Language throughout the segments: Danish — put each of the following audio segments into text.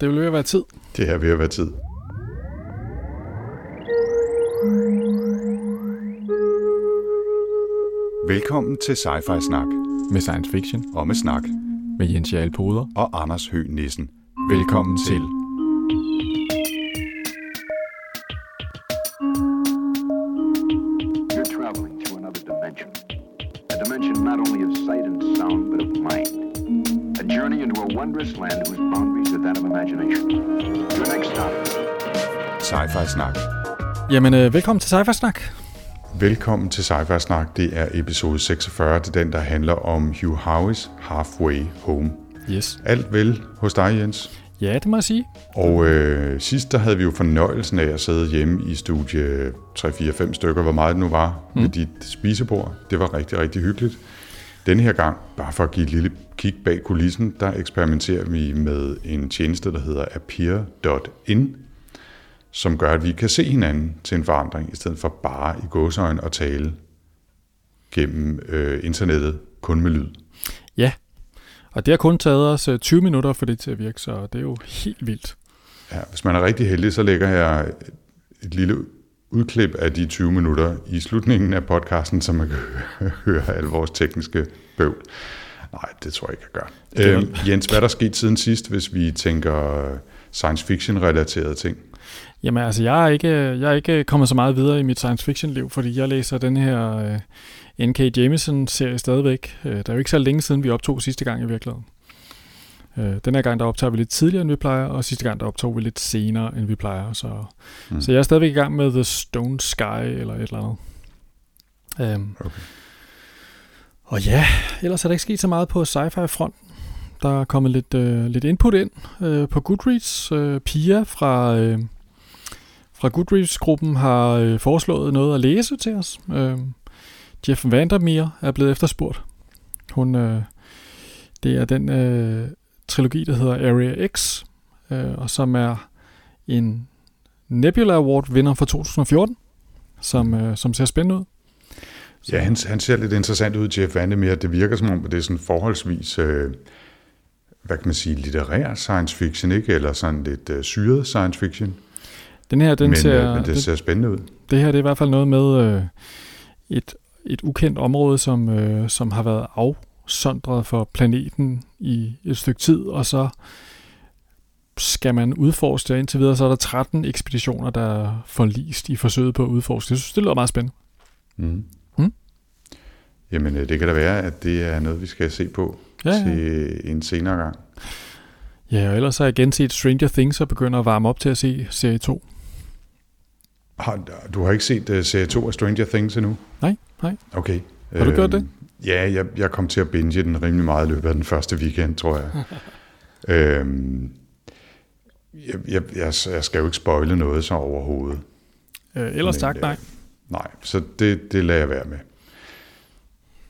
Det vil ved at være tid. Det er ved at være tid. Velkommen til Sci-Fi Snak Med science fiction. og med snak Med Jens Jarl Poder. og Anders Høgh Nissen. Velkommen til. You're Snak. Jamen, øh, velkommen til Snak. Velkommen til Sci-Fi Snak. Det er episode 46. Det er den, der handler om Hugh Howey's Halfway Home. Yes. Alt vel hos dig, Jens? Ja, det må jeg sige. Og øh, sidst der havde vi jo fornøjelsen af at sidde hjemme i studie 3-4-5 stykker, hvor meget det nu var, mm. ved dit spisebord. Det var rigtig, rigtig hyggeligt. Den her gang, bare for at give et lille kig bag kulissen, der eksperimenterer vi med en tjeneste, der hedder appear.in, som gør, at vi kan se hinanden til en forandring, i stedet for bare i gåsøjne at tale gennem øh, internettet kun med lyd. Ja. Og det har kun taget os øh, 20 minutter for det til at virke, så det er jo helt vildt. Ja, hvis man er rigtig heldig, så lægger jeg et lille udklip af de 20 minutter i slutningen af podcasten, så man kan høre- alle vores tekniske bøvl. Nej, det tror jeg ikke, jeg gør. Øhm, Jens, hvad er der sket siden sidst, hvis vi tænker science fiction-relaterede ting? Jamen altså, jeg er, ikke, jeg er ikke kommet så meget videre i mit science fiction liv, fordi jeg læser den her øh, N.K. Jameson-serie stadigvæk. Øh, der er jo ikke så længe siden, vi optog sidste gang i virkeligheden. Øh, den her gang, der optager vi lidt tidligere, end vi plejer, og sidste gang, der optog vi lidt senere, end vi plejer. Så, mm. Så jeg er stadigvæk i gang med The Stone Sky, eller et eller andet. Øhm, Okay. og ja, ellers er der ikke sket så meget på sci-fi-fronten. Der er kommet lidt, øh, lidt input ind øh, på Goodreads. Øh, Pia fra, øh, fra Goodreads-gruppen har øh, foreslået noget at læse til os. Øh, Jeff Vandermeer er blevet efterspurgt. Hun, øh, det er den øh, trilogi, der hedder Area X, øh, og som er en Nebula Award vinder fra 2014, som, øh, som ser spændende ud. Ja, han, han ser lidt interessant ud, Jeff Vandermeer. Det virker som om, at det er sådan forholdsvis, øh, hvad kan man sige, litterær science fiction, ikke? Eller sådan lidt øh, syret science fiction. Den her, den men, ser, øh, men det den, ser spændende ud. det her det er i hvert fald noget med øh, et, et ukendt område, som, øh, som har været afsondret for planeten i et stykke tid, og så skal man udforske det. Indtil videre så er der 13 ekspeditioner, der er forlist i forsøget på at udforske. Jeg synes, det lyder meget spændende. Mm. Mm. Jamen, øh, det kan da være, at det er noget, vi skal se på Ja, ja. til en senere gang. Ja, og ellers har jeg genset Stranger Things og begynder at varme op til at se serie 2. Har, du har ikke set uh, serie 2 af Stranger Things endnu? Nej, nej. Okay. Har du gjort det? Ja, jeg, jeg kom til at binge den rimelig meget i løbet af den første weekend, tror jeg. øhm, jeg, jeg, jeg, jeg skal jo ikke spoile noget så overhovedet. Øh, ellers Men, tak, øh, nej. Nej, så det, det lader jeg være med.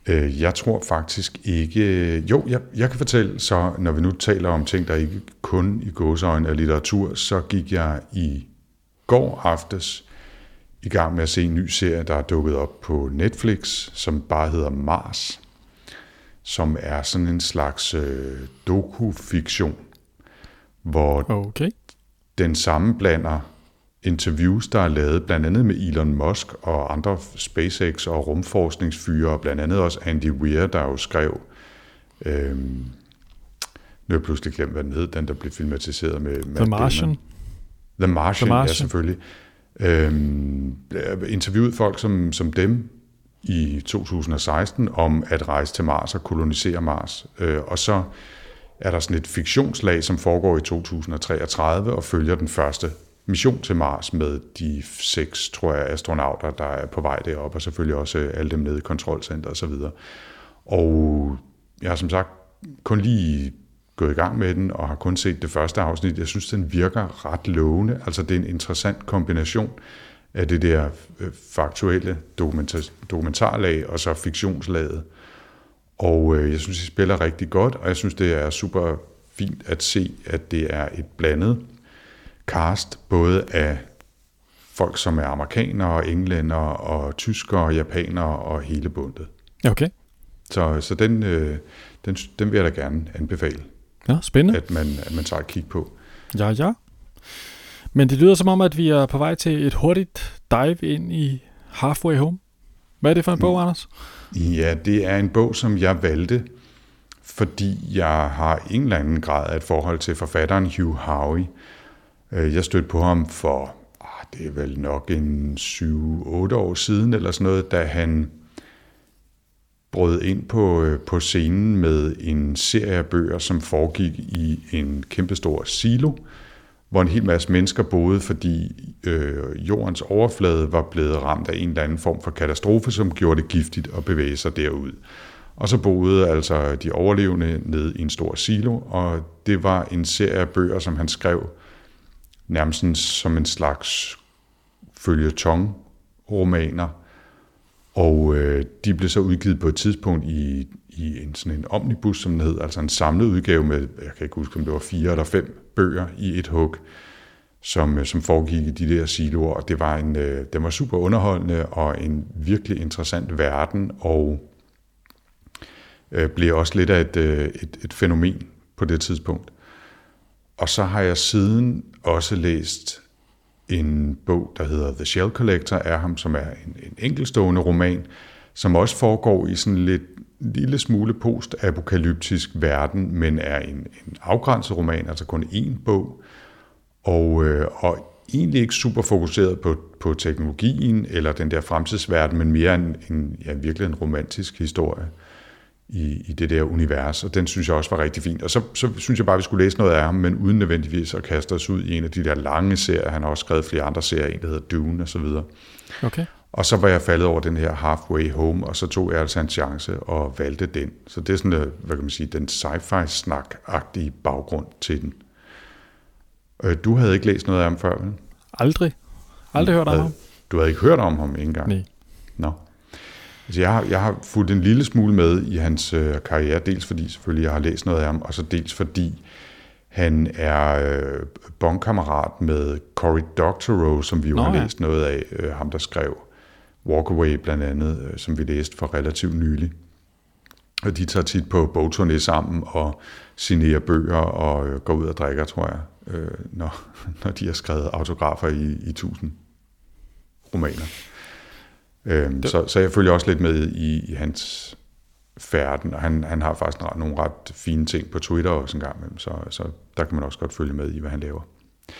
Øh, Jeg tror faktisk ikke... Jo, jeg, jeg kan fortælle, så når vi nu taler om ting, der ikke kun i gåseøjne er litteratur, så gik jeg i går aftes i gang med at se en ny serie, der er dukket op på Netflix, som bare hedder Mars, som er sådan en slags øh, dokufiktion, hvor Okay. den sammenblander interviews, der er lavet blandt andet med Elon Musk og andre SpaceX og rumforskningsfyre, og blandt andet også Andy Weir, der jo skrev, øhm, nu har jeg pludselig glemt, hvad den hed, den der blev filmatiseret med Matt The Martian. Damon. The Martian, The ja Martian. selvfølgelig. Øhm, interviewet folk som, som dem i 2016 om at rejse til Mars og kolonisere Mars. Øh, og så er der sådan et fiktionslag, som foregår i 2033 og følger den første mission til Mars med de seks, tror jeg, astronauter, der er på vej derop, og selvfølgelig også øh, alle dem nede i kontrolcenter osv. Og jeg har som sagt kun lige gået i gang med den, og har kun set det første afsnit. Jeg synes, den virker ret lovende. Altså, det er en interessant kombination af det der øh, faktuelle dokumentar- dokumentarlag, og så fiktionslaget. Og øh, jeg synes, de spiller rigtig godt, og jeg synes, det er super fint at se, at det er et blandet cast, både af folk, som er amerikanere, og englænder, og tyskere, og japanere, og hele bundet. Okay. Så, så den, øh, den, den vil jeg da gerne anbefale. Ja, spændende. at man, at man tager et kig på. Ja, ja. Men det lyder som om, at vi er på vej til et hurtigt dive ind i Halfway Home. Hvad er det for en bog, Anders? Ja, det er en bog, som jeg valgte, fordi jeg har en eller anden grad af et forhold til forfatteren Hugh Howey. Øh, Jeg stødte på ham for, ah, det er vel nok en 7-8 år siden eller sådan noget, da han brød ind på, øh, på scenen med en serie af bøger, som foregik i en kæmpestor silo, hvor en hel masse mennesker boede, fordi øh, jordens overflade var blevet ramt af en eller anden form for katastrofe, som gjorde det giftigt at bevæge sig derud. Og så boede altså de overlevende ned i en stor silo, og det var en serie af bøger, som han skrev nærmest som en slags følgetong-romaner, og øh, de blev så udgivet på et tidspunkt i, i en sådan en omnibus, som den hed, altså en samlet udgave med, jeg kan ikke huske, om det var fire eller fem bøger i et hug, som, øh, som foregik i de der siloer, og det var, en, øh, det var super underholdende og en virkelig interessant verden, og øh, blev også lidt af et, øh, et, et fænomen på det tidspunkt. Og så har jeg siden også læst en bog, der hedder The Shell Collector af ham, som er en, en enkelstående roman, som også foregår i sådan lidt lille smule post-apokalyptisk verden, men er en, en afgrænset roman, altså kun én bog, og, øh, og egentlig ikke super fokuseret på, på teknologien eller den der fremtidsverden, men mere en, en ja, virkelig en romantisk historie i, i det der univers, og den synes jeg også var rigtig fint. Og så, så synes jeg bare, at vi skulle læse noget af ham, men uden nødvendigvis at kaste os ud i en af de der lange serier. Han har også skrevet flere andre serier, en der hedder Dune og så videre. Okay. Og så var jeg faldet over den her Halfway Home, og så tog jeg altså en chance og valgte den. Så det er sådan, øh, hvad kan man sige, den sci-fi-snak-agtige baggrund til den. Øh, Du havde ikke læst noget af ham før, vel? Aldrig. Aldrig hørt om Havde- ham. Du havde ikke hørt om ham engang? Nej. Nå. Altså jeg, har, jeg har fulgt en lille smule med i hans øh, karriere, dels fordi selvfølgelig jeg har læst noget af ham, og så dels fordi han er øh, bondkammerat med Cory Doctorow, som vi jo Nå, har ja. læst noget af, øh, ham der skrev Walkaway blandt andet, øh, som vi læste for relativt nylig. Og de tager tit på bogturné sammen og signerer bøger og øh, går ud og drikker, tror jeg, øh, når, når de har skrevet autografer i, i tusind romaner. Øhm, Det- så, så jeg følger også lidt med i, i hans færden, og han, han har faktisk nogle- nogle ret fine ting på Twitter også en gang imellem, så, så der kan man også godt følge med i, hvad han laver.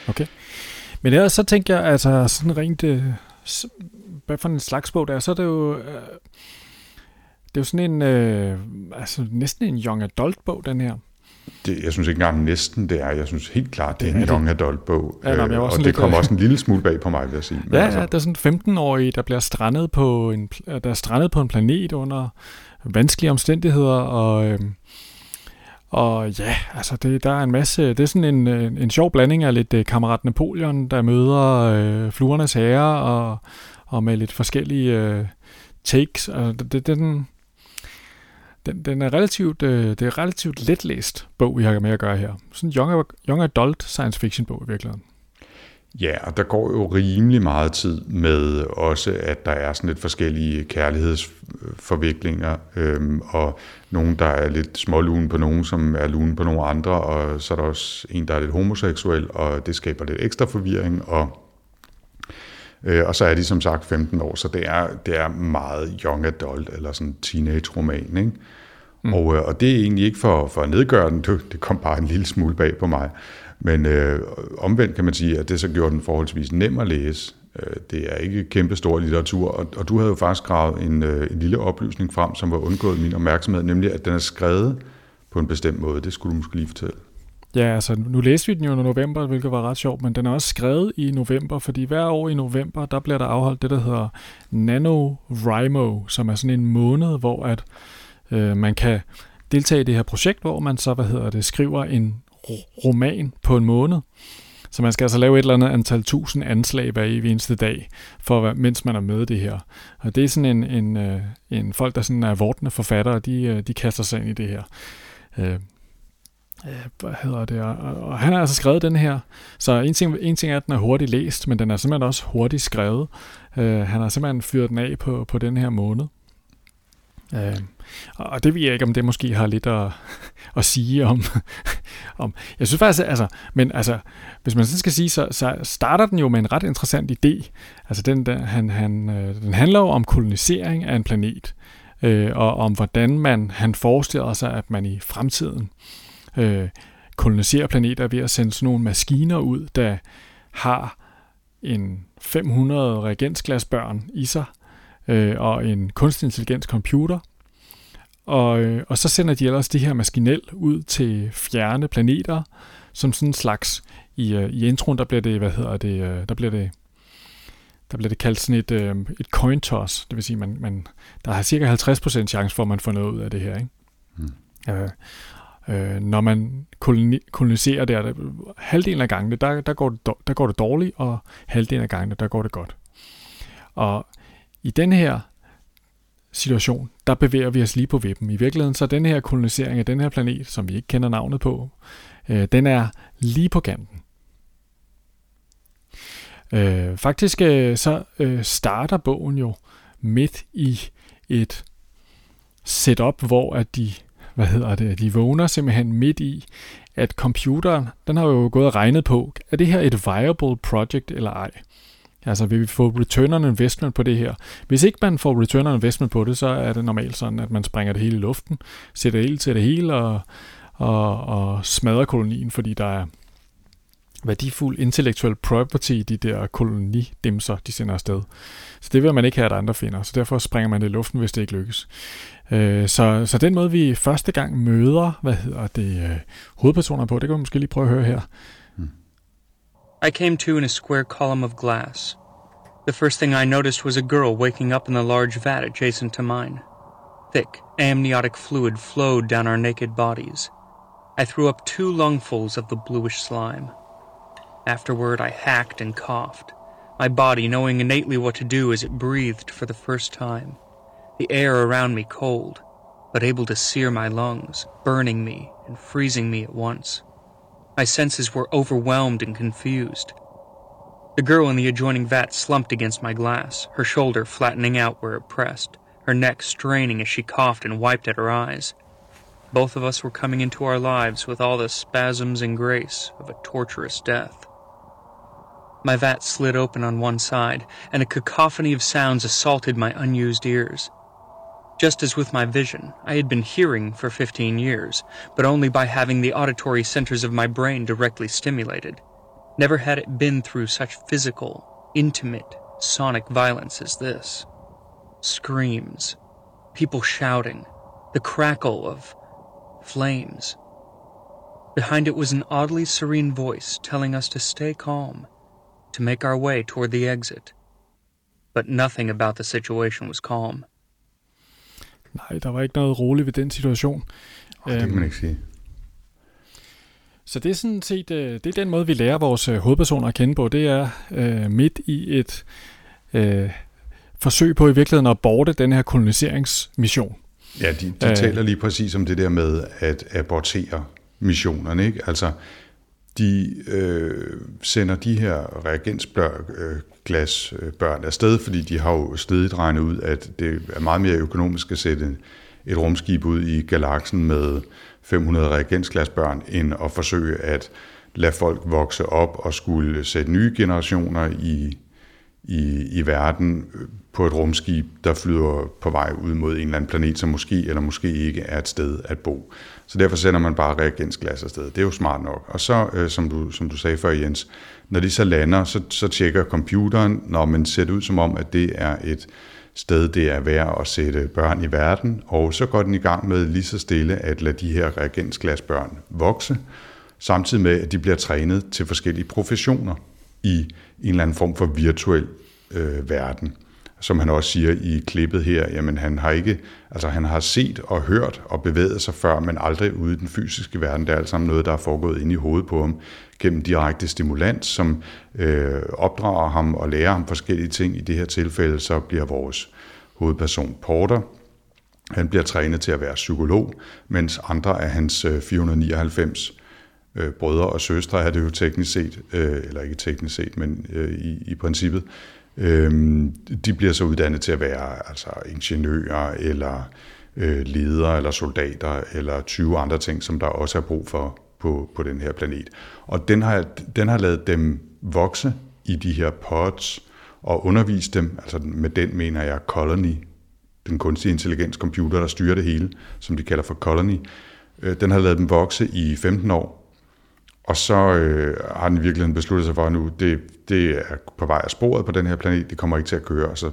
Okay. Men ellers så tænker jeg, altså sådan rent, øh, hvad for en slags bog det er, så er det jo, øh, det er jo sådan en, øh, altså næsten en young adult bog, den her. Det, jeg synes ikke engang næsten det er. Jeg synes helt klart, det er en det. young adult bog. Ja, jeg var og det lidt, kommer øh, også en lille smule bag på mig, vil jeg sige. Men Ja, altså, ja, der er sådan en 15-årig, der bliver strandet på en, pl- der er strandet på en planet under vanskelige omstændigheder, og, øhm, og ja, altså det, der er en masse, det er sådan en, en, en sjov blanding af lidt øh, kammerat Napoleon, der møder øh, fluernes herre, og, og med lidt forskellige øh, takes, og det, det, den, den, den er relativt, øh, det er relativt letlæst bog, vi har med at gøre her. Sådan en young, young adult science fiction bog i virkeligheden. Ja, og der går jo rimelig meget tid med også, at der er sådan lidt forskellige kærlighedsforviklinger, øhm, og nogen, der er lidt smålune på nogen, som er lune på nogle andre, og så er der også en, der er lidt homoseksuel, og det skaber lidt ekstra forvirring, og og så er de som sagt 15 år, så det er, det er meget young adult, eller sådan teenage-roman. Ikke? Mm. Og, øh, og det er egentlig ikke for, for at nedgøre den, det, kom bare en lille smule bag på mig. Men øh, omvendt kan man sige, at det så gjorde den forholdsvis nem at læse. Øh, det er ikke kæmpe stor litteratur, og, og du havde jo faktisk gravet en, øh, en lille oplysning frem, som var undgået min opmærksomhed, nemlig at den er skrevet på en bestemt måde. Det skulle du måske lige fortælle. Ja, altså nu læste vi den jo i november, hvilket var ret sjovt, men den er også skrevet i november, fordi hver år i november, der bliver der afholdt det, der hedder NaNoWriMo, som er sådan en måned, hvor at øh, man kan deltage i det her projekt, hvor man så, hvad hedder det, skriver en roman på en måned. Så man skal altså lave et eller andet antal tusind anslag hver evig eneste dag, for, mens man er med i det her. Og det er sådan en, en, øh, en folk, der sådan er vortende forfattere, de, øh, de kaster sig ind i det her. Øh, Øh, hvad hedder det, og, og han har altså skrevet den her, så en ting, en ting er, at den er hurtigt læst, men den er simpelthen også hurtigt skrevet. Øh, han har simpelthen fyret den af på, på den her måned. Øh, og det ved jeg ikke, om det måske har lidt at, at sige om, om. Jeg synes faktisk, altså, men altså, hvis man sådan skal sige, så, så starter den jo med en ret interessant idé. Altså, den, der, han, han, øh, den handler jo om kolonisering af en planet, øh, og om hvordan man, han forestiller sig, at man i fremtiden øh, koloniserer planeter ved at sende sådan nogle maskiner ud, der har en 500 reagensglasbørn i sig, øh, og en kunstig intelligens computer. Og, øh, og så sender de ellers de her maskinel ud til fjerne planeter, som sådan en slags, i, øh, i introen, der bliver det, hvad hedder det, øh, der bliver det, der bliver det kaldt sådan et, øh, et coin toss, det vil sige, man, man, der er cirka 50% chance for, at man får noget ud af det her. Ikke? Mm. Øh, øh, når man koloni, koloniserer der, der, halvdelen af gangene, der, der, går det, der går det dårligt, og halvdelen af gangene, der går det godt. Og i den her situation, der bevæger vi os lige på vippen. I virkeligheden så er den her kolonisering af den her planet, som vi ikke kender navnet på, øh, den er lige på kanten. Øh, faktisk øh, så øh, starter bogen jo midt i et setup, hvor at de, hvad hedder det, de vågner simpelthen midt i, at computeren, den har jo gået og regnet på, er det her et viable project eller ej? Altså vil vi få return on investment på det her? Hvis ikke man får return on investment på det, så er det normalt sådan, at man springer det hele i luften, sætter ild til det hele og, og, og smadrer kolonien, fordi der er værdifuld intellektuel property i de der kolonidimser, de sender afsted. Så det vil man ikke have, at andre finder, så derfor springer man det i luften, hvis det ikke lykkes. Øh, så, så den måde, vi første gang møder, hvad hedder det, øh, hovedpersoner på, det kan vi måske lige prøve at høre her. I came to in a square column of glass. The first thing I noticed was a girl waking up in the large vat adjacent to mine. Thick, amniotic fluid flowed down our naked bodies. I threw up two lungfuls of the bluish slime. Afterward, I hacked and coughed, my body knowing innately what to do as it breathed for the first time. The air around me cold, but able to sear my lungs, burning me and freezing me at once. My senses were overwhelmed and confused. The girl in the adjoining vat slumped against my glass, her shoulder flattening out where it pressed, her neck straining as she coughed and wiped at her eyes. Both of us were coming into our lives with all the spasms and grace of a torturous death. My vat slid open on one side, and a cacophony of sounds assaulted my unused ears. Just as with my vision, I had been hearing for 15 years, but only by having the auditory centers of my brain directly stimulated. Never had it been through such physical, intimate, sonic violence as this. Screams, people shouting, the crackle of flames. Behind it was an oddly serene voice telling us to stay calm, to make our way toward the exit. But nothing about the situation was calm. Nej, der var ikke noget roligt ved den situation. Oh, det kan man ikke sige. Så det er sådan set, øh, det er den måde, vi lærer vores øh, hovedpersoner at kende på. Det er øh, midt i et øh, forsøg på i virkeligheden at borte den her koloniseringsmission. Ja, de, de øh, taler lige præcis om det der med at abortere missionerne. Ikke? Altså, de øh, sender de her reagensglasbørn øh, afsted, fordi de har jo stedigt regnet ud, at det er meget mere økonomisk at sætte et rumskib ud i galaksen med 500 reagensglasbørn, end at forsøge at lade folk vokse op og skulle sætte nye generationer i, i, i verden øh, på et rumskib, der flyder på vej ud mod en eller anden planet, som måske eller måske ikke er et sted at bo. Så derfor sender man bare reagensglas afsted. Det er jo smart nok. Og så, øh, som, du, som du sagde før, Jens, når de så lander, så, så tjekker computeren, når man ser det ud som om, at det er et sted, det er værd at sætte børn i verden, og så går den i gang med lige så stille at lade de her reagensglasbørn vokse, samtidig med, at de bliver trænet til forskellige professioner i en eller anden form for virtuel øh, verden som han også siger i klippet her, jamen han har ikke, altså han har set og hørt og bevæget sig før, men aldrig ude i den fysiske verden. Det er alt sammen noget, der er foregået inde i hovedet på ham gennem direkte stimulans, som øh, opdrager ham og lærer ham forskellige ting. I det her tilfælde så bliver vores hovedperson Porter, han bliver trænet til at være psykolog, mens andre af hans øh, 499 øh, brødre og søstre er det jo teknisk set, øh, eller ikke teknisk set, men øh, i, i princippet, Øhm, de bliver så uddannet til at være altså ingeniører eller øh, ledere eller soldater eller 20 andre ting, som der også er brug for på, på den her planet. Og den har, den har lavet dem vokse i de her pods og undervise dem, altså med den mener jeg Colony, den kunstige intelligens computer, der styrer det hele, som de kalder for Colony, øh, den har lavet dem vokse i 15 år, og så øh, har den i virkeligheden besluttet sig for, at nu det, det er på vej af sporet på den her planet, det kommer ikke til at køre, og så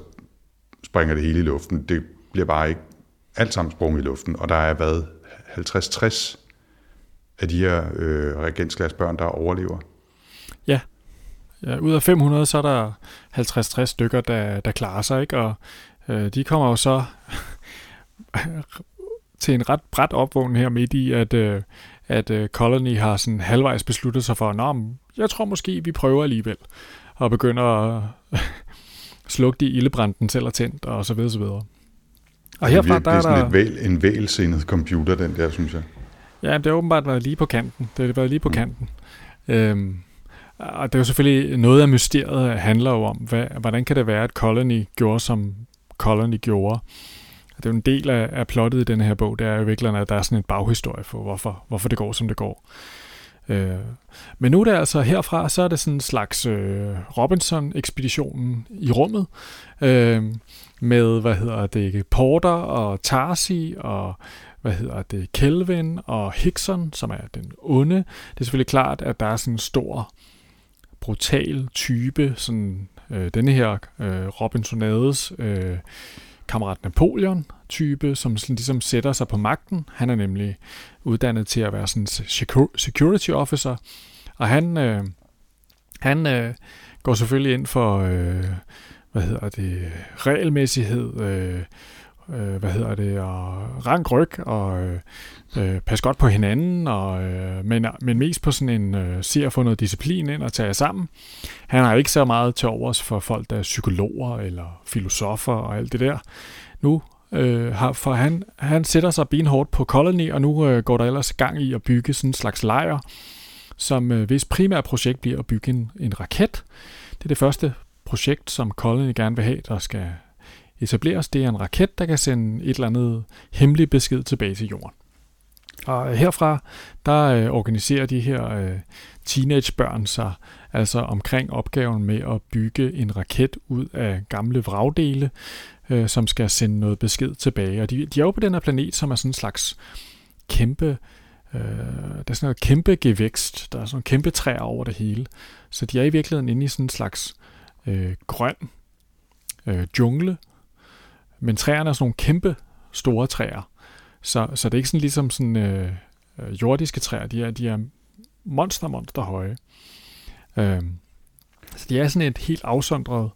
springer det hele i luften. Det bliver bare ikke alt sammen sprunget i luften, og der er været 50-60 af de her øh, reagensglasbørn, der overlever. Ja. ja, ud af 500, så er der 50-60 stykker, der, der klarer sig, ikke? og øh, de kommer jo så til en ret bræt opvågning her midt i, at, øh, at øh, Colony har sådan halvvejs besluttet sig for, at jeg tror måske, vi prøver alligevel, og begynder at slukke de ildebranden selv og tændt, og så videre, så videre. Og herfra, der er der... Det er sådan en vælsendet computer, den der, synes jeg. Ja, det har åbenbart været lige på kanten. Det har været lige på mm. kanten. Øhm, og det er jo selvfølgelig noget af mysteriet handler jo om, hvad, hvordan kan det være, at Colony gjorde, som Colony gjorde. Det er jo en del af, af plottet i den her bog, det er jo virkelig, at der er sådan en baghistorie for, hvorfor, hvorfor det går, som det går. Øh, men nu er det altså herfra, så er det sådan en slags øh, Robinson-ekspeditionen i rummet, øh, med, hvad hedder det, Porter og Tarsi og hvad hedder det, Kelvin og Hickson, som er den onde. Det er selvfølgelig klart, at der er sådan en stor, brutal type, sådan øh, denne her øh, Robinsonades øh, kammerat Napoleon type, som sådan ligesom sætter sig på magten. Han er nemlig uddannet til at være sådan security officer, og han, øh, han øh, går selvfølgelig ind for, øh, hvad hedder det, regelmæssighed, øh, øh, hvad hedder det, og rank ryg, og øh, pas godt på hinanden, og, øh, men, men mest på sådan en, øh, se at få noget disciplin ind og tage sammen. Han har ikke så meget til overs for folk, der er psykologer eller filosofer og alt det der. Nu øh, har, for han, han sætter sig benhårdt på Colony, og nu øh, går der ellers gang i at bygge sådan en slags lejr, som øh, hvis primære projekt bliver at bygge en, en raket. Det er det første projekt, som Colony gerne vil have, der skal etableres. Det er en raket, der kan sende et eller andet hemmelig besked tilbage til jorden. Og øh, herfra, der øh, organiserer de her øh, teenagebørn sig altså omkring opgaven med at bygge en raket ud af gamle vragdele, øh, som skal sende noget besked tilbage. Og de, de er jo på den her planet, som er sådan en slags kæmpe, øh, der er sådan noget kæmpe gevækst, der er sådan nogle kæmpe træer over det hele. Så de er i virkeligheden inde i sådan en slags øh, grøn øh, jungle, men træerne er sådan nogle kæmpe store træer. Så, så det er ikke sådan ligesom sådan øh, øh jordiske træer, de er, de er monster, monster høje. Øh, så de er sådan et helt afsondret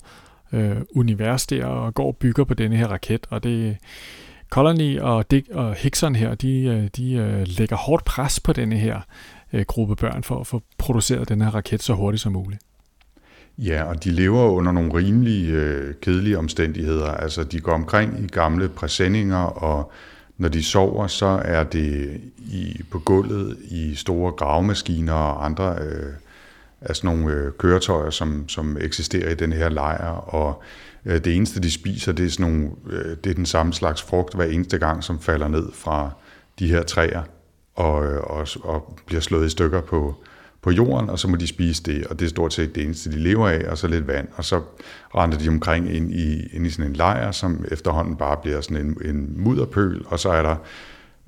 øh, univers der, og går og bygger på denne her raket, og det Colony og Dick og Hickson her, de, øh, de øh, lægger hårdt pres på denne her øh, gruppe børn for at få produceret den her raket så hurtigt som muligt. Ja, og de lever under nogle rimelig øh, kedelige omstændigheder. Altså, de går omkring i gamle præsendinger, og når de sover, så er det i, på gulvet i store gravemaskiner og andre øh, af sådan nogle øh, køretøjer, som, som eksisterer i den her lejr, og øh, det eneste, de spiser, det er, sådan nogle, øh, det er den samme slags frugt hver eneste gang, som falder ned fra de her træer og, øh, og, og bliver slået i stykker på, på jorden, og så må de spise det, og det er stort set det eneste, de lever af, og så lidt vand, og så render de omkring ind i, ind i sådan en lejr, som efterhånden bare bliver sådan en, en mudderpøl, og så er der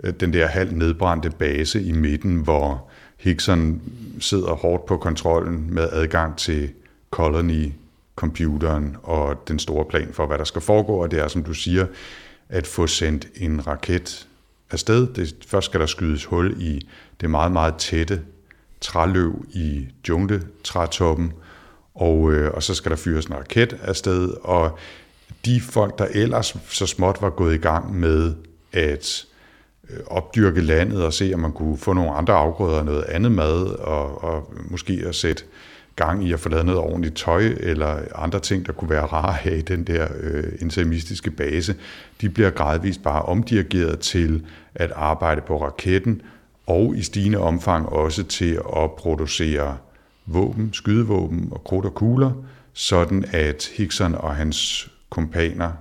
øh, den der halvt nedbrændte base i midten, hvor Hickson sidder hårdt på kontrollen med adgang til Colony, computeren og den store plan for, hvad der skal foregå, og det er, som du siger, at få sendt en raket afsted. Det, først skal der skydes hul i det meget, meget tætte træløv i jungletrætoppen, og, øh, og så skal der fyres en raket afsted, og de folk, der ellers så småt var gået i gang med at øh, opdyrke landet og se, om man kunne få nogle andre afgrøder, noget andet mad, og, og måske at sætte gang i at få lavet noget ordentligt tøj, eller andre ting, der kunne være rare her i den der øh, interimistiske base, de bliver gradvist bare omdirigeret til at arbejde på raketten, og i stigende omfang også til at producere våben, skydevåben og krudt og kugler, sådan at Hickson og hans kompaner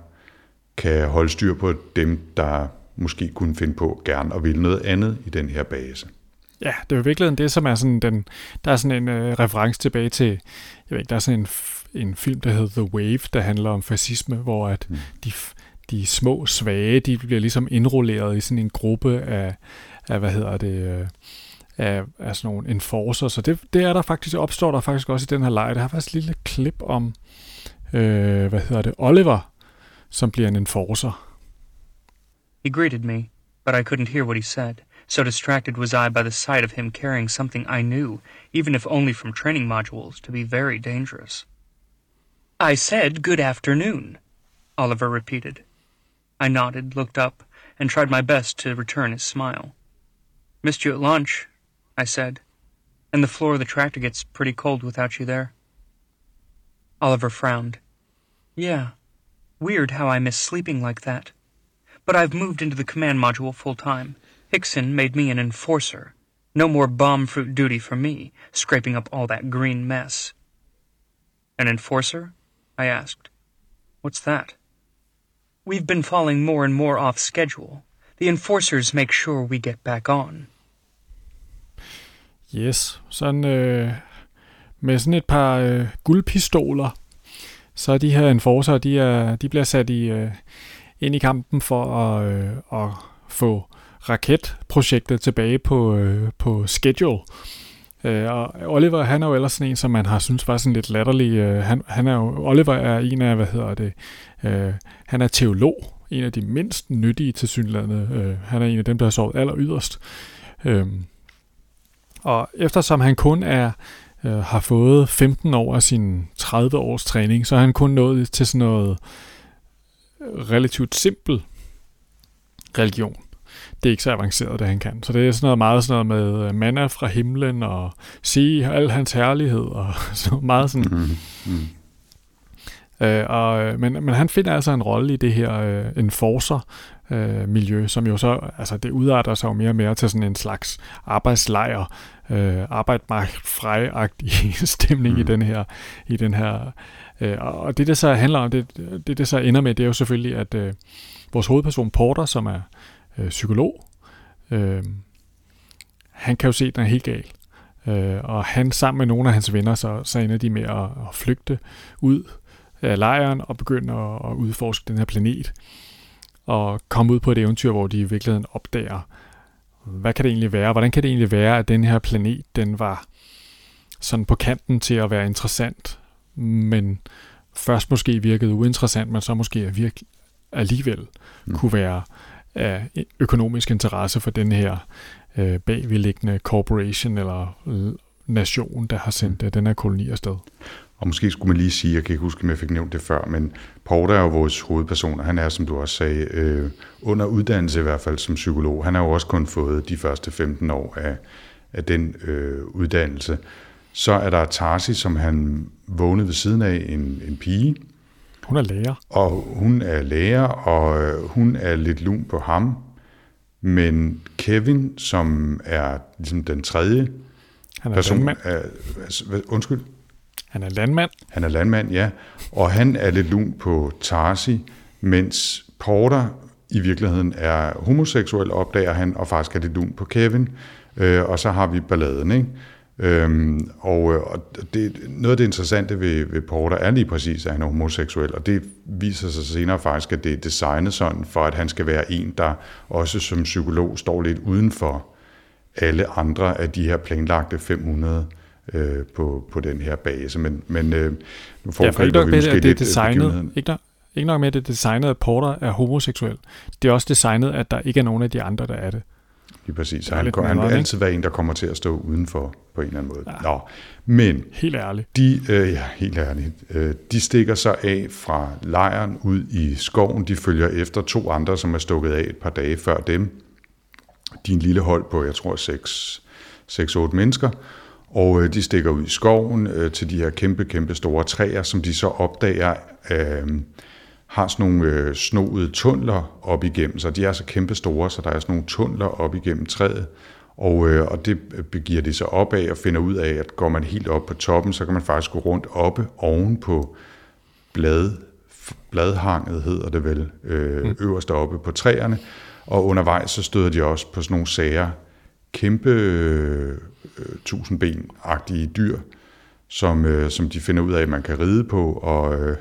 kan holde styr på dem, der måske kunne finde på gerne at ville noget andet i den her base. Ja, det er jo virkelig det, som er sådan den, der er sådan en øh, reference tilbage til, jeg ved ikke, der er sådan en, en film, der hedder The Wave, der handler om fascisme, hvor at mm. de, de små svage, de bliver ligesom indrulleret i sådan en gruppe af, af hvad hedder det, øh, af, af sådan nogle enforcer. så det, det er der faktisk, opstår der faktisk også i den her leg. Der har faktisk et lille klip om, øh, hvad hedder det, Oliver, som bliver en enforcer. He greeted me, but I couldn't hear what he said. So distracted was I by the sight of him carrying something I knew, even if only from training modules, to be very dangerous. I said good afternoon, Oliver repeated. I nodded, looked up, and tried my best to return his smile. Missed you at lunch, I said, and the floor of the tractor gets pretty cold without you there. Oliver frowned. Yeah, weird how I miss sleeping like that. But I've moved into the command module full time. Hickson made me an enforcer. No more bomb fruit duty for me, scraping up all that green mess. An enforcer? I asked. What's that? We've been falling more and more off schedule. The enforcers make sure we get back on. Yes, sådan øh, med sådan et par øh, guldpistoler, så de her enforcer, de, er, de bliver sat i, øh, ind i kampen for at, øh, at få raketprojektet tilbage på, øh, på schedule. Øh, og Oliver, han er jo ellers sådan en, som man har synes var sådan lidt latterlig. Øh, han, han er jo, Oliver er en af, hvad hedder det, øh, han er teolog, en af de mindst nyttige til synlandet. Øh, han er en af dem, der har sovet aller yderst. Øh, og eftersom han kun er øh, har fået 15 år af sin 30 års træning, så har han kun nået til sådan noget øh, relativt simpel religion. Det er ikke så avanceret, det han kan. Så det er sådan noget meget sådan noget med øh, manna fra himlen og se al hans herlighed og så meget sådan. Mm-hmm. mm-hmm. Øh, og, øh, men, men han finder altså en rolle i det her øh, enforcer øh, miljø, som jo så, altså det udarter sig jo mere og mere til sådan en slags arbejdslejr, øh, arbejdsmarkfrej-agtig stemning mm. i den her, i den her øh, og det det så handler om, det, det det så ender med, det er jo selvfølgelig, at øh, vores hovedperson Porter, som er øh, psykolog, øh, han kan jo se, at den er helt gal. Øh, og han sammen med nogle af hans venner, så, så ender de med at, at flygte ud af lejren og begynde at, at udforske den her planet. Og komme ud på et eventyr, hvor de i virkeligheden opdager, hvad kan det egentlig være? Hvordan kan det egentlig være, at den her planet, den var sådan på kanten til at være interessant, men først måske virkede uinteressant, men så måske virkelig alligevel mm. kunne være af økonomisk interesse for den her øh, bagvedliggende corporation eller nation, der har sendt øh, den her koloni afsted. Og måske skulle man lige sige, jeg kan ikke huske, om jeg fik nævnt det før, men Porter er jo vores hovedperson, og han er, som du også sagde, øh, under uddannelse i hvert fald som psykolog. Han har jo også kun fået de første 15 år af, af den øh, uddannelse. Så er der Tarsi, som han vågnede ved siden af, en, en pige. Hun er lærer. Og hun er lærer, og øh, hun er lidt lun på ham. Men Kevin, som er ligesom den tredje han er person... Er, undskyld? Han er landmand. Han er landmand, ja. Og han er lidt lun på Tarsi, mens Porter i virkeligheden er homoseksuel, opdager han, og faktisk er det lun på Kevin. Øh, og så har vi balladen, ikke? Øhm, og, øh, og det, noget af det interessante ved, ved Porter er lige præcis, at han er homoseksuel, og det viser sig senere faktisk, at det er designet sådan, for at han skal være en, der også som psykolog står lidt uden for alle andre af de her planlagte 500 øh, på, på den her base. Men, men øh, nu får ja, ikke nok med, at det er designet, ikke, nok, ikke nok med, at det er designet, at Porter er homoseksuel. Det er også designet, at der ikke er nogen af de andre, der er det. Lige præcis. Så han, han vil altid være en, der kommer til at stå udenfor på en eller anden måde. Ja. Nå, men... Helt ærligt. De, øh, ja, helt ærligt. Øh, de stikker sig af fra lejren ud i skoven. De følger efter to andre, som er stukket af et par dage før dem. De er en lille hold på, jeg tror, 6-8 mennesker. Og øh, de stikker ud i skoven øh, til de her kæmpe, kæmpe store træer, som de så opdager... Øh, har sådan nogle øh, snoede tunneler op igennem, så de er så kæmpe store, så der er sådan nogle tunneler op igennem træet, og, øh, og det begiver de sig op af og finder ud af, at går man helt op på toppen, så kan man faktisk gå rundt oppe oven på blad, bladhanget, hedder det vel, øh, mm. øverst oppe på træerne, Og undervejs så støder de også på sådan nogle sager, kæmpe øh, Øh, tusindben-agtige dyr, som, øh, som de finder ud af, at man kan ride på, og, øh,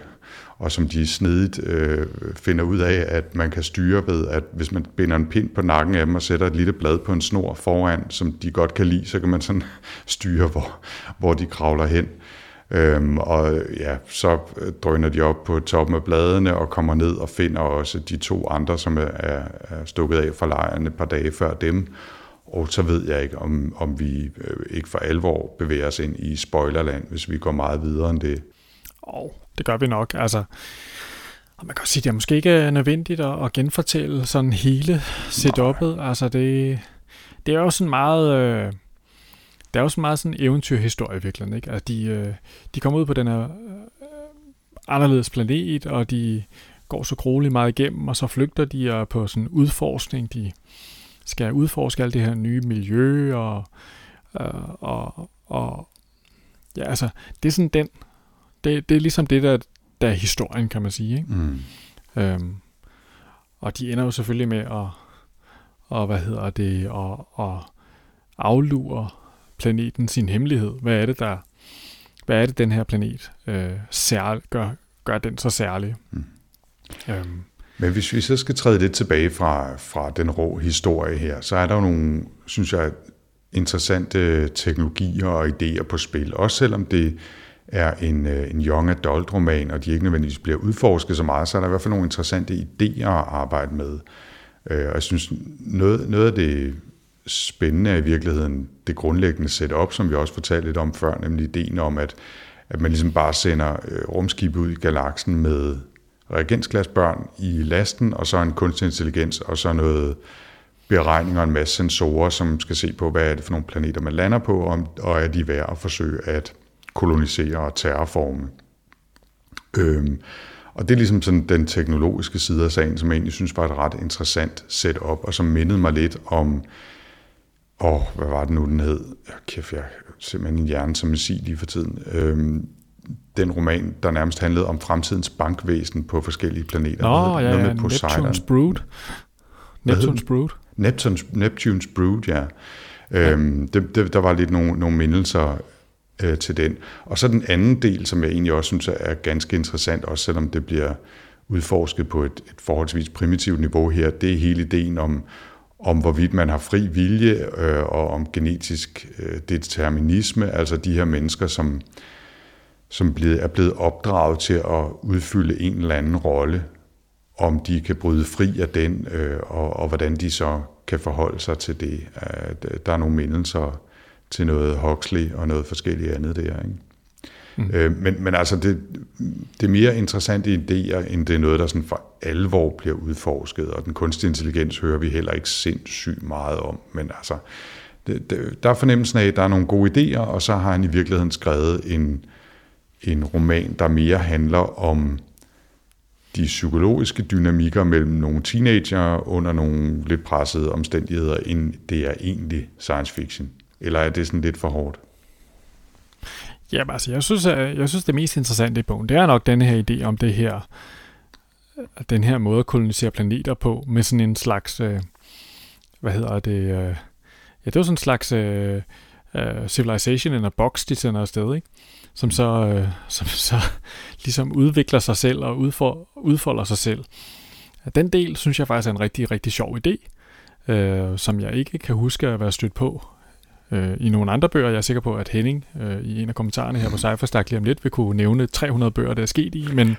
og som de snedigt øh, finder ud af, at man kan styre ved, at hvis man binder en pind på nakken af dem og sætter et lille blad på en snor foran, som de godt kan lide, så kan man sådan styre, hvor, hvor de kravler hen. Øhm, og ja, så øh, drøner de op på toppen af bladene og kommer ned og finder også de to andre, som er, er, er stukket af fra lejren et par dage før dem. Og så ved jeg ikke, om, om vi øh, ikke for alvor bevæger os ind i spoilerland, hvis vi går meget videre end det. Og det gør vi nok. Altså, og man kan også sige, at det er måske ikke er nødvendigt at, at genfortælle sådan hele setup'et. Altså det, det er jo sådan meget... Øh, det er jo sådan meget sådan eventyrhistorie i virkeligheden, ikke? Altså de, øh, de kommer ud på den her øh, anderledes planet, og de går så grueligt meget igennem, og så flygter de og på sådan udforskning. De skal udforske alt det her nye miljø, og, øh, og, og ja, altså, det er sådan den, det, det er ligesom det, der, der er historien, kan man sige, ikke? Mm. Øhm, og de ender jo selvfølgelig med at, og hvad hedder det, og, og aflure planeten sin hemmelighed. Hvad er det, der, hvad er det, den her planet øh, særlig, gør, gør den så særlig? Mm. Øhm. Men hvis vi så skal træde lidt tilbage fra, fra den rå historie her, så er der jo nogle, synes jeg, interessante teknologier og idéer på spil. Også selvom det er en, øh, en young adult roman, og de ikke nødvendigvis bliver udforsket så meget, så er der i hvert fald nogle interessante idéer at arbejde med. Øh, og jeg synes, noget, noget af det spændende er i virkeligheden det grundlæggende setup, som vi også fortalte lidt om før, nemlig ideen om, at, at man ligesom bare sender øh, rumskib ud i galaksen med reagensglasbørn i lasten, og så en kunstig intelligens, og så noget beregninger og en masse sensorer, som skal se på, hvad er det for nogle planeter, man lander på, og, og er de værd at forsøge at kolonisere og terraforme. Øhm, og det er ligesom sådan den teknologiske side af sagen, som jeg egentlig synes var et ret interessant setup, og som mindede mig lidt om Åh, hvad var det nu, den hed? Ja, kæft, jeg simpelthen en hjerne som sig lige for tiden. Øhm, den roman, der nærmest handlede om fremtidens bankvæsen på forskellige planeter. Nå, noget, ja, noget med Neptune's Brood. Neptune's Brood. Neptune's, Neptune's Brood, ja. ja. Øhm, det, det, der var lidt nogle, nogle mindelser øh, til den. Og så den anden del, som jeg egentlig også synes er ganske interessant, også selvom det bliver udforsket på et, et forholdsvis primitivt niveau her, det er hele ideen om, om hvorvidt man har fri vilje øh, og om genetisk øh, determinisme, altså de her mennesker, som, som er blevet opdraget til at udfylde en eller anden rolle, om de kan bryde fri af den, øh, og, og hvordan de så kan forholde sig til det. Øh, der er nogle mindelser til noget Huxley og noget forskelligt andet der. Ikke? Mm. Øh, men, men altså, det, det er mere interessante idéer, end det er noget, der sådan for alvor bliver udforsket, og den kunstige intelligens hører vi heller ikke sindssygt meget om, men altså, det, det, der er fornemmelsen af, at der er nogle gode idéer, og så har han i virkeligheden skrevet en, en roman, der mere handler om de psykologiske dynamikker mellem nogle teenager under nogle lidt pressede omstændigheder, end det er egentlig science fiction. Eller er det sådan lidt for hårdt? Jamen altså, jeg synes, jeg synes det mest interessante i bogen, det er nok den her idé om det her, den her måde at kolonisere planeter på, med sådan en slags, øh, hvad hedder det, øh, ja, det var sådan en slags øh, uh, civilization in a box, de sender afsted, ikke? Som så, øh, som så ligesom udvikler sig selv og udfor, udfolder sig selv. Den del synes jeg faktisk er en rigtig, rigtig sjov idé, øh, som jeg ikke kan huske at være stødt på øh, i nogle andre bøger. Jeg er sikker på, at Henning øh, i en af kommentarerne her på Cypherstak lige om lidt vil kunne nævne 300 bøger, der er sket i, men,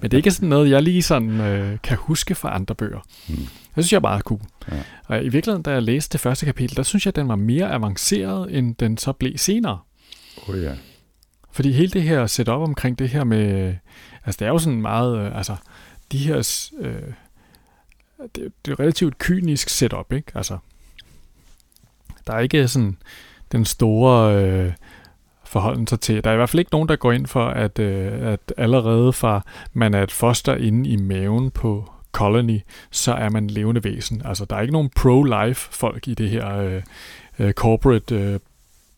men det er ikke sådan noget, jeg lige sådan øh, kan huske fra andre bøger. Mm. Det synes jeg er meget cool. Ja. Og i virkeligheden, da jeg læste det første kapitel, der synes jeg, at den var mere avanceret, end den så blev senere. Oh ja. Fordi hele det her setup omkring det her med, altså det er jo sådan meget, øh, altså de her, øh, det, det er relativt kynisk setup, ikke? Altså der er ikke sådan den store øh, forholden sig til. Der er i hvert fald ikke nogen, der går ind for, at, øh, at allerede fra man er et foster inde i maven på Colony, så er man levende væsen. Altså, der er ikke nogen pro-life folk i det her øh, øh corporate øh,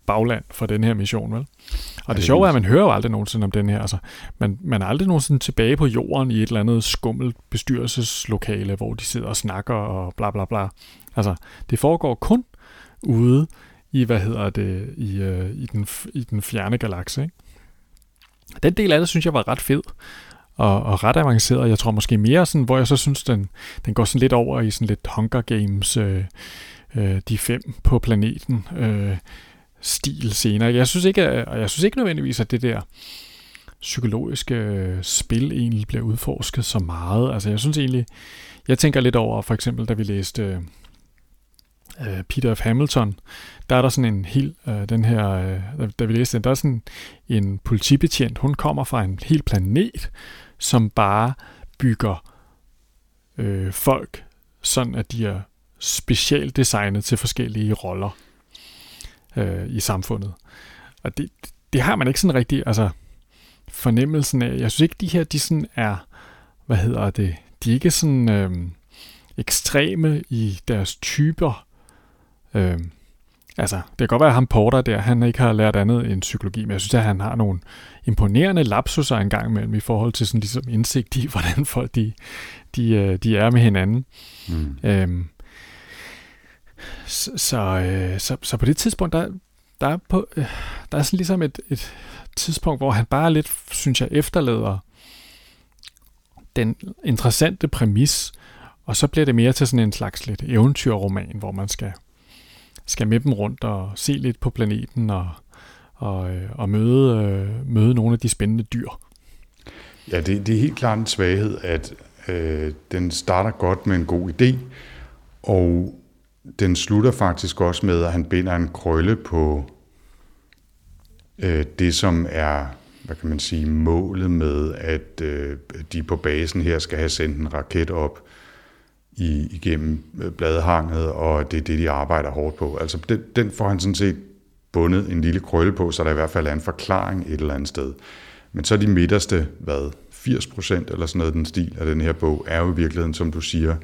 bagland for den her mission, vel? Og det, det sjove er, at man hører jo aldrig nogensinde om den her. Altså, man, man er aldrig nogensinde tilbage på jorden i et eller andet skummelt bestyrelseslokale, hvor de sidder og snakker og bla bla bla. Altså, det foregår kun ude i, hvad hedder det, i, øh, i, den, i den fjerne galakse, ikke? Den del af det, synes jeg var ret fed og, og ret avanceret. Jeg tror måske mere sådan, hvor jeg så synes, den, den går sådan lidt over i sådan lidt Hunger Games, øh, øh, de fem på planeten, øh, stil senere. Jeg synes ikke, og jeg synes ikke nødvendigvis, at det der psykologiske øh, spil egentlig bliver udforsket så meget. Altså jeg synes egentlig, jeg tænker lidt over, for eksempel da vi læste øh, øh Peter F. Hamilton, der er der sådan en helt, øh, den her, øh, da vi læste den, der er sådan en politibetjent, hun kommer fra en hel planet, som bare bygger øh, folk, sådan at de er specielt designet til forskellige roller øh, i samfundet. Og det, det har man ikke sådan rigtig, altså fornemmelsen af. Jeg synes ikke, de her, de sådan er, hvad hedder det, de er ikke sådan øh, ekstreme i deres typer. Øh, altså, det kan godt være, at ham Porter der, han ikke har lært andet end psykologi, men jeg synes, at han har nogle imponerende lapsuser en gang imellem i forhold til sådan ligesom indsigt i, hvordan folk de, de, øh, de er med hinanden. Mm. Øhm, så, så, så, så på det tidspunkt, der, der, er, på, øh, der er sådan ligesom et, et tidspunkt, hvor han bare lidt, synes jeg, efterlader den interessante præmis, og så bliver det mere til sådan en slags lidt eventyrroman, hvor man skal, skal med dem rundt og se lidt på planeten og, og, øh, og møde, øh, møde nogle af de spændende dyr. Ja, det, det er helt klart en svaghed, at øh, den starter godt med en god idé, og den slutter faktisk også med, at han binder en krølle på øh, det, som er, hvad kan man sige, målet med, at øh, de på basen her skal have sendt en raket op i, igennem øh, bladhanget, og det er det, de arbejder hårdt på. Altså, den, den får han sådan set bundet en lille krølle på, så der i hvert fald er en forklaring et eller andet sted. Men så de midterste, hvad, 80 procent eller sådan noget den stil af den her bog, er jo i virkeligheden, som du siger,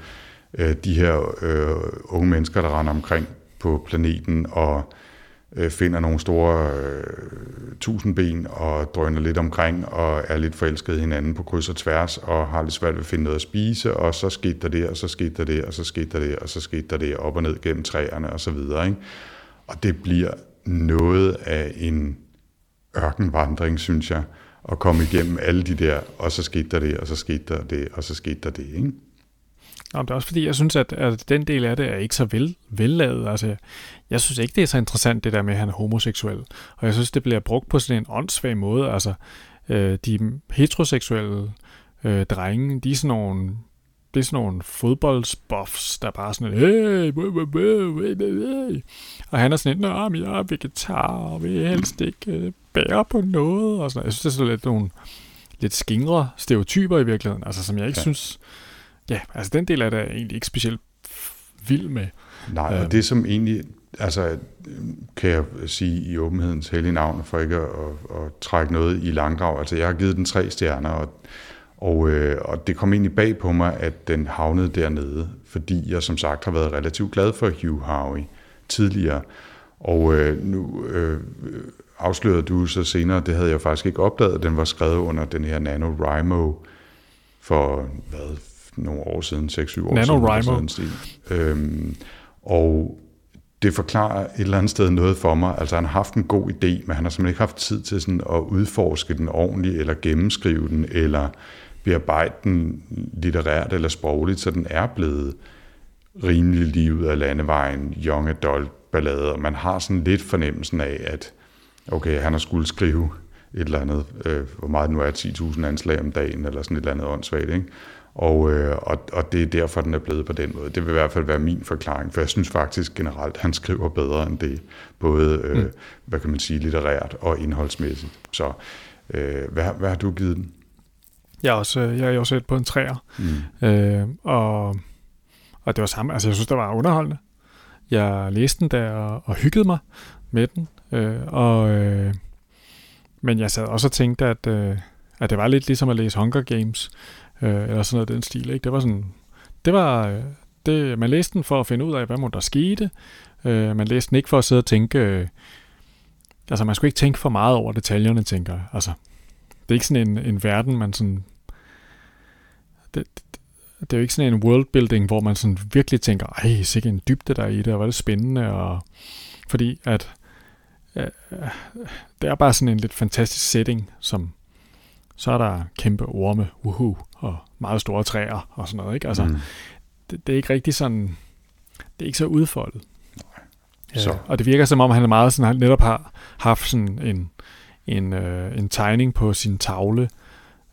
øh, de her øh, unge mennesker, der render omkring på planeten og øh, finder nogle store øh, tusindben og drøner lidt omkring og er lidt forelsket i hinanden på kryds og tværs og har lidt svært ved at finde noget at spise, og så skete der det, og så skete der det, og så skete der det, og så skete der det, op og ned gennem træerne og så videre. Ikke? Og det bliver noget af en ørkenvandring, synes jeg, at komme igennem alle de der, og så skete der det, og så skete der det, og så skete der det, ikke? Og det er også fordi, jeg synes, at, at den del af det er ikke så vel, vellavet. Altså, jeg synes ikke, det er så interessant, det der med, at han er homoseksuel. Og jeg synes, det bliver brugt på sådan en åndssvag måde. Altså, øh, de heteroseksuelle øh, drenge, de er sådan nogle det er sådan nogle fodboldsbuffs, der bare sådan, hey, hey, og han er sådan lidt, men jeg er vegetar, og vil helst ikke øh, bære på noget, og sådan Jeg synes, det er sådan lidt nogle lidt skingre stereotyper i virkeligheden, altså som jeg ikke ja. synes, ja, altså den del er egentlig ikke specielt vild med. Nej, og øhm. det som egentlig, altså kan jeg sige i åbenhedens hellige navn, for ikke at, at, at trække noget i langdrag, altså jeg har givet den tre stjerner, og, og, øh, og det kom egentlig bag på mig, at den havnede dernede, fordi jeg som sagt har været relativt glad for Hugh Howey tidligere, og øh, nu øh, afslørede du så senere, det havde jeg faktisk ikke opdaget, den var skrevet under den her NaNoWriMo for hvad, nogle år siden, 6-7 år NaNoWriMo. siden. Øhm, og det forklarer et eller andet sted noget for mig. Altså han har haft en god idé, men han har simpelthen ikke haft tid til sådan at udforske den ordentligt, eller gennemskrive den, eller bearbejde den litterært eller sprogligt, så den er blevet rimelig livet af landevejen, young adult ballade, og man har sådan lidt fornemmelsen af, at okay, han har skulle skrive et eller andet, øh, hvor meget nu er 10.000 anslag om dagen, eller sådan et eller andet åndssvagt, ikke? Og, øh, og, og det er derfor, den er blevet på den måde. Det vil i hvert fald være min forklaring, for jeg synes faktisk generelt, han skriver bedre end det, både, øh, mm. hvad kan man sige, litterært og indholdsmæssigt. Så øh, hvad, hvad har du givet den? Jeg er også, jeg er også et på en træer. Mm. Øh, og, og det var samme, altså jeg synes, det var underholdende. Jeg læste den der og, og hyggede mig med den. Øh, og, øh, men jeg sad også og tænkte, at, øh, at det var lidt ligesom at læse Hunger Games, øh, eller sådan noget den stil. Ikke? Det var sådan, det var, øh, det, man læste den for at finde ud af, hvad må der skete. Øh, man læste den ikke for at sidde og tænke, øh, altså man skulle ikke tænke for meget over detaljerne, tænker jeg. Altså, det er ikke sådan en, en verden, man sådan... Det, det, det er jo ikke sådan en worldbuilding, hvor man sådan virkelig tænker, ej, sikkert en dybde der er i det, og hvor er det spændende, og fordi at øh, øh, det er bare sådan en lidt fantastisk setting, som så er der kæmpe orme, uhu, og meget store træer og sådan noget, ikke? Altså, mm. det, det, er ikke rigtig sådan, det er ikke så udfoldet. Nej. Så. Øh, og det virker som om, han er meget sådan, han netop har haft sådan en, en, øh, en tegning på sin tavle,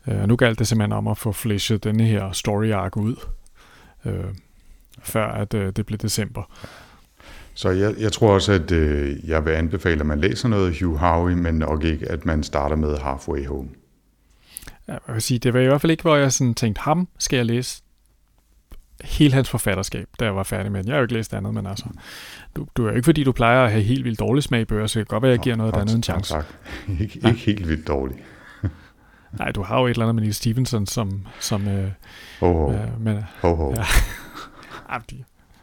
øh, og nu galt det simpelthen om at få flæshet denne her story arc ud, øh, før at øh, det blev december. Så jeg, jeg tror også, at øh, jeg vil anbefale, at man læser noget Hugh Howey, men nok ikke, at man starter med Halfway Home. Ja, jeg vil sige, det var i hvert fald ikke, hvor jeg sådan tænkte, ham skal jeg læse hele hans forfatterskab, da jeg var færdig med den. Jeg har jo ikke læst andet, men altså, du, du er jo ikke, fordi du plejer at have helt vildt dårlig smag i bøger, så det kan godt være, at jeg giver noget andet en chance. Tak. ikke, ikke helt vildt dårlig. Nej, du har jo et eller andet med Neil Stevenson, som... som øh, ho, ho. Øh, men, ho, ho. Ja.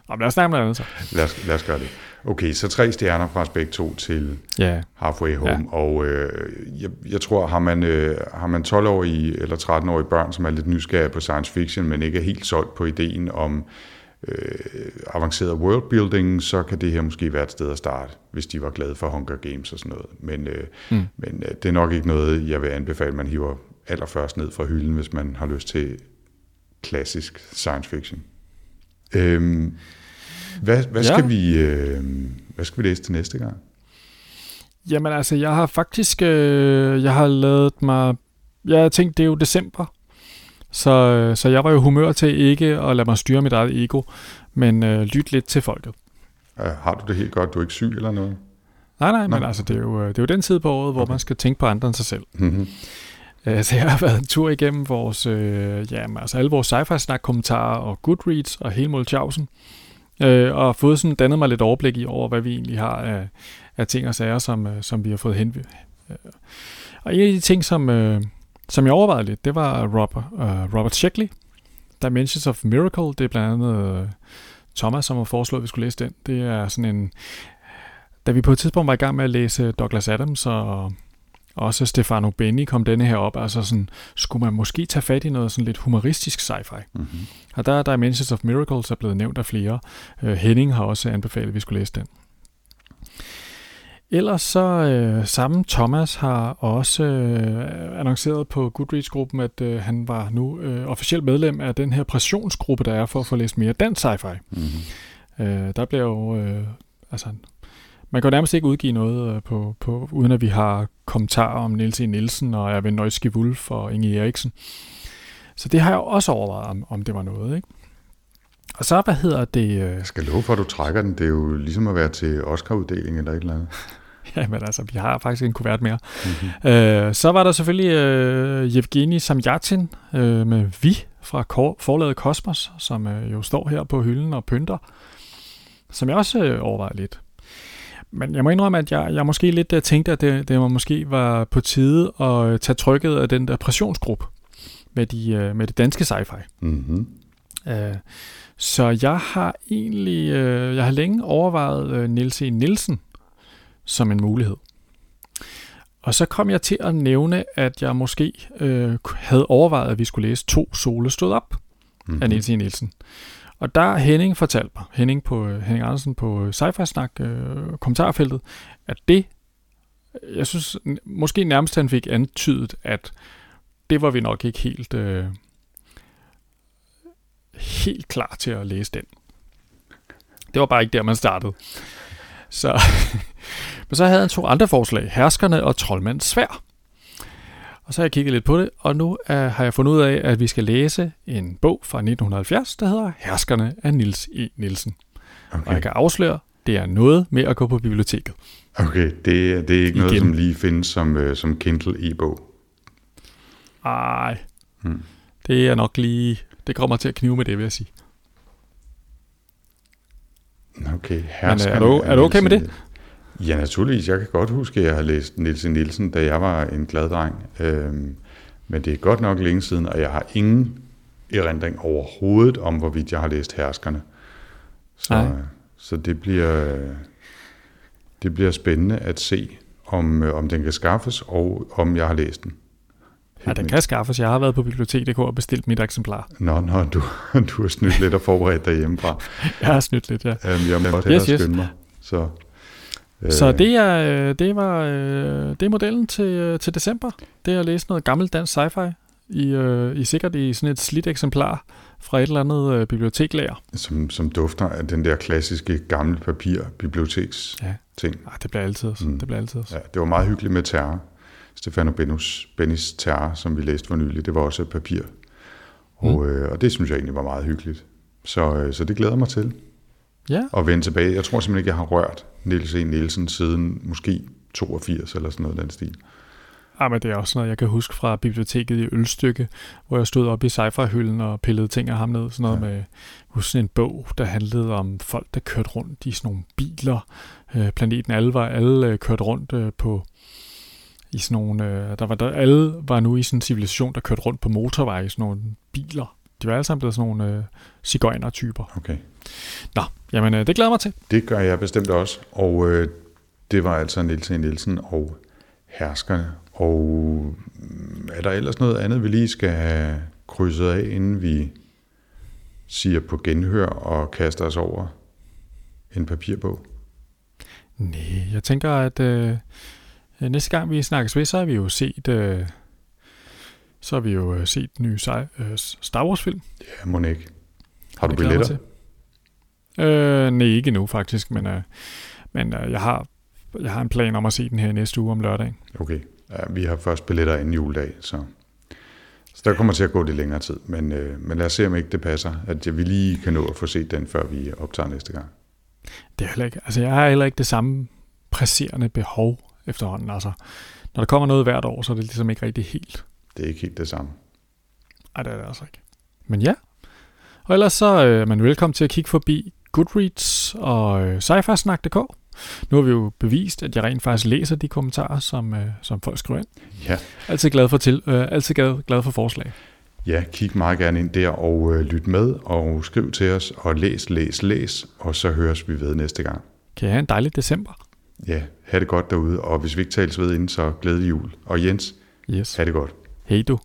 Jamen, lad os snakke om noget andet så. Lad os, lad os gøre det. Okay, så tre stjerner fra to til ja. Halfway Home. Ja. Og øh, jeg, jeg tror, har man, øh, har man 12-årige eller 13-årige børn, som er lidt nysgerrige på science fiction, men ikke er helt solgt på ideen om øh, avanceret worldbuilding, så kan det her måske være et sted at starte, hvis de var glade for Hunger Games og sådan noget. Men, øh, mm. men øh, det er nok ikke noget, jeg vil anbefale, man hiver allerførst ned fra hylden, hvis man har lyst til klassisk science fiction. Øhm, hvad, hvad, skal ja. vi, øh, hvad skal vi læse til næste gang? Jamen altså, jeg har faktisk, øh, jeg har lavet mig, jeg har tænkt, det er jo december, så, så jeg var jo humør til ikke at lade mig styre mit eget ego, men øh, lytte lidt til folket. Øh, har du det helt godt? Du er ikke syg eller noget? Nej, nej, nej. men altså, det er, jo, det er jo den tid på året, hvor okay. man skal tænke på andre end sig selv. Mm-hmm. Så jeg har været en tur igennem vores, øh, ja, altså alle vores sci-fi snak kommentarer og Goodreads og hele Molchausen øh, øh, og fået sådan dannet mig lidt overblik i over, hvad vi egentlig har af, af ting og sager, som, øh, som vi har fået hen. Øh, og en af de ting, som, øh, som jeg overvejede lidt, det var Robert, øh, Robert Sheckley, Dimensions of Miracle. Det er blandt andet øh, Thomas, som har foreslået, at vi skulle læse den. Det er sådan en... Da vi på et tidspunkt var i gang med at læse Douglas Adams og også Stefano Benni kom denne her op, altså sådan, skulle man måske tage fat i noget sådan lidt humoristisk sci-fi. Mm-hmm. Og der er Dimensions of Miracles er blevet nævnt af flere. Uh, Henning har også anbefalet, at vi skulle læse den. Ellers så øh, samme Thomas har også øh, annonceret på Goodreads-gruppen, at øh, han var nu øh, officielt medlem af den her pressionsgruppe, der er for at få læst mere dansk sci-fi. Mm-hmm. Øh, der bliver jo øh, altså man kan jo nærmest ikke udgive noget øh, på, på, uden at vi har kommentarer om Niels E. Nielsen og Erwin Neuski Wulf og Inge Eriksen. Så det har jeg også overvejet, om, om det var noget. Ikke? Og så, hvad hedder det? Øh, jeg skal love for, at du trækker den. Det er jo ligesom at være til Oscar-uddeling eller et eller andet. ja, men altså, vi har faktisk en kuvert mere. Mm-hmm. Øh, så var der selvfølgelig øh, Yevgeni Samyatin øh, med Vi fra forlaget Kosmos, som øh, jo står her på hylden og pynter, som jeg også øh, overvejer lidt. Men jeg må indrømme, at jeg, jeg måske lidt uh, tænkte, at det, det måske var på tide at uh, tage trykket af den der pressionsgruppe med, de, uh, med det danske sci-fi. Mm-hmm. Så jeg har egentlig, jeg har længe overvejet Niels E. Nielsen som en mulighed. Og så kom jeg til at nævne, at jeg måske uh, havde overvejet, at vi skulle læse to Sole stod op mm-hmm. af Niels E. Nielsen. Og der Henning fortalte mig, Henning, på, øh, Henning Andersen på øh, sci snak øh, kommentarfeltet, at det, øh, jeg synes måske nærmest han fik antydet, at det var vi nok ikke helt, øh, helt klar til at læse den. Det var bare ikke der, man startede. Så, men så havde han to andre forslag, Herskerne og Troldmandens Svær. Og så har jeg kigget lidt på det, og nu uh, har jeg fundet ud af, at vi skal læse en bog fra 1970, der hedder Herskerne af Nils E. Nielsen. Okay. Og jeg kan afsløre, det er noget med at gå på biblioteket. Okay, det, det er ikke Igen. noget, som lige findes som, uh, som Kindle e-bog? Nej, hmm. det er nok lige, det kommer til at knive med det, vil jeg sige. Okay, herskerne Men, er, du, er du okay med det? Ja, naturligvis. Jeg kan godt huske, at jeg har læst Niels Nielsen, da jeg var en glad dreng. Øhm, men det er godt nok længe siden, og jeg har ingen erindring overhovedet om, hvorvidt jeg har læst Herskerne. Så, så det bliver det bliver spændende at se, om, øh, om den kan skaffes, og om jeg har læst den. Ja, den kan skaffes. Jeg har været på biblioteket og bestilt mit eksemplar. Nå, nå, du, du har snydt lidt og forberedt dig hjemmefra. Jeg har snydt lidt, ja. Øhm, jeg må Yes, yes, yes. skynde mig. Så, øh, Så det er, øh, det var, øh, det er modellen til, øh, til december. Det er at læse noget gammelt dansk sci-fi i, øh, i sikkert i sådan et slidt eksemplar fra et eller andet øh, biblioteklager. som, som dufter af den der klassiske gamle papir biblioteks Ja. ting. Ah, det bliver altid. Mm. Mm. Det bliver altid. Ja, det var meget hyggeligt med terror. Stefano Benus, Bennis terror, som vi læste for nylig, det var også papir. Og, Mm. øh, og det synes jeg egentlig var meget hyggeligt. Så, øh, så det glæder mig til Ja, at vende tilbage. Jeg tror simpelthen ikke, jeg har rørt Niels E. Nielsen siden måske 82 eller sådan noget den stil. ah, men det er også noget, jeg kan huske fra biblioteket i Ølstykke, hvor jeg stod oppe i sci-fi-hylden og pillede ting af ham ned. Sådan noget Ja. ja. med husk en bog, der handlede om folk, der kørte rundt i sådan nogle biler. Øh, planeten alle var alle øh, kørt rundt øh, på i sådan nogle, øh, der var der, alle var nu i sådan en civilisation, der kørte rundt på motorveje i sådan nogle biler. De var alle sammen blevet sådan nogle øh, cigøjner-typer. Okay. Nå, jamen øh, det glæder mig til. Det gør jeg bestemt også. Og øh, det var altså Niels. Nielsen og herskerne. Og mm, er der ellers noget andet, vi lige skal have krydset af, inden vi siger på genhør og kaster os over en papirbog? Nej, jeg tænker, at øh, næste gang vi snakkes ved, så har vi jo set, øh, så har vi jo øh, set den nye øh, Star Wars film. Ja, må ikke. Har du billetter? Øh, nej, ikke nu faktisk, men, øh, men øh, jeg, har, jeg har en plan om at se den her næste uge om lørdagen. Okay. Ja, vi har først billetter inden juledag, så, så der kommer til at gå lidt længere tid. Men, øh, men lad os se, om ikke det passer, at vi lige kan nå at få set den, før vi optager næste gang. Det er heller ikke, altså jeg har heller ikke det samme presserende behov efterhånden. Altså, når der kommer noget hvert år, så er det ligesom ikke rigtig helt. Det er ikke helt det samme. Nej, det er det altså ikke. Men ja. Og ellers så øh, er man velkommen til at kigge forbi Goodreads og øh, sci-fi-snak.dk. Nu har vi jo bevist, at jeg rent faktisk læser de kommentarer, som, øh, som folk skriver ind. Ja. Altid glad for, til, øh, altid glad, glad for forslag. Ja, kig meget gerne ind der og øh, lyt med og skriv til os og læs, læs, læs, og så høres vi ved næste gang. Kan jeg have en dejlig december? Ja, ha' det godt derude, og hvis vi ikke tales ved inden, så glædelig jul. Og Jens, Yes. ha' det godt. Hej du.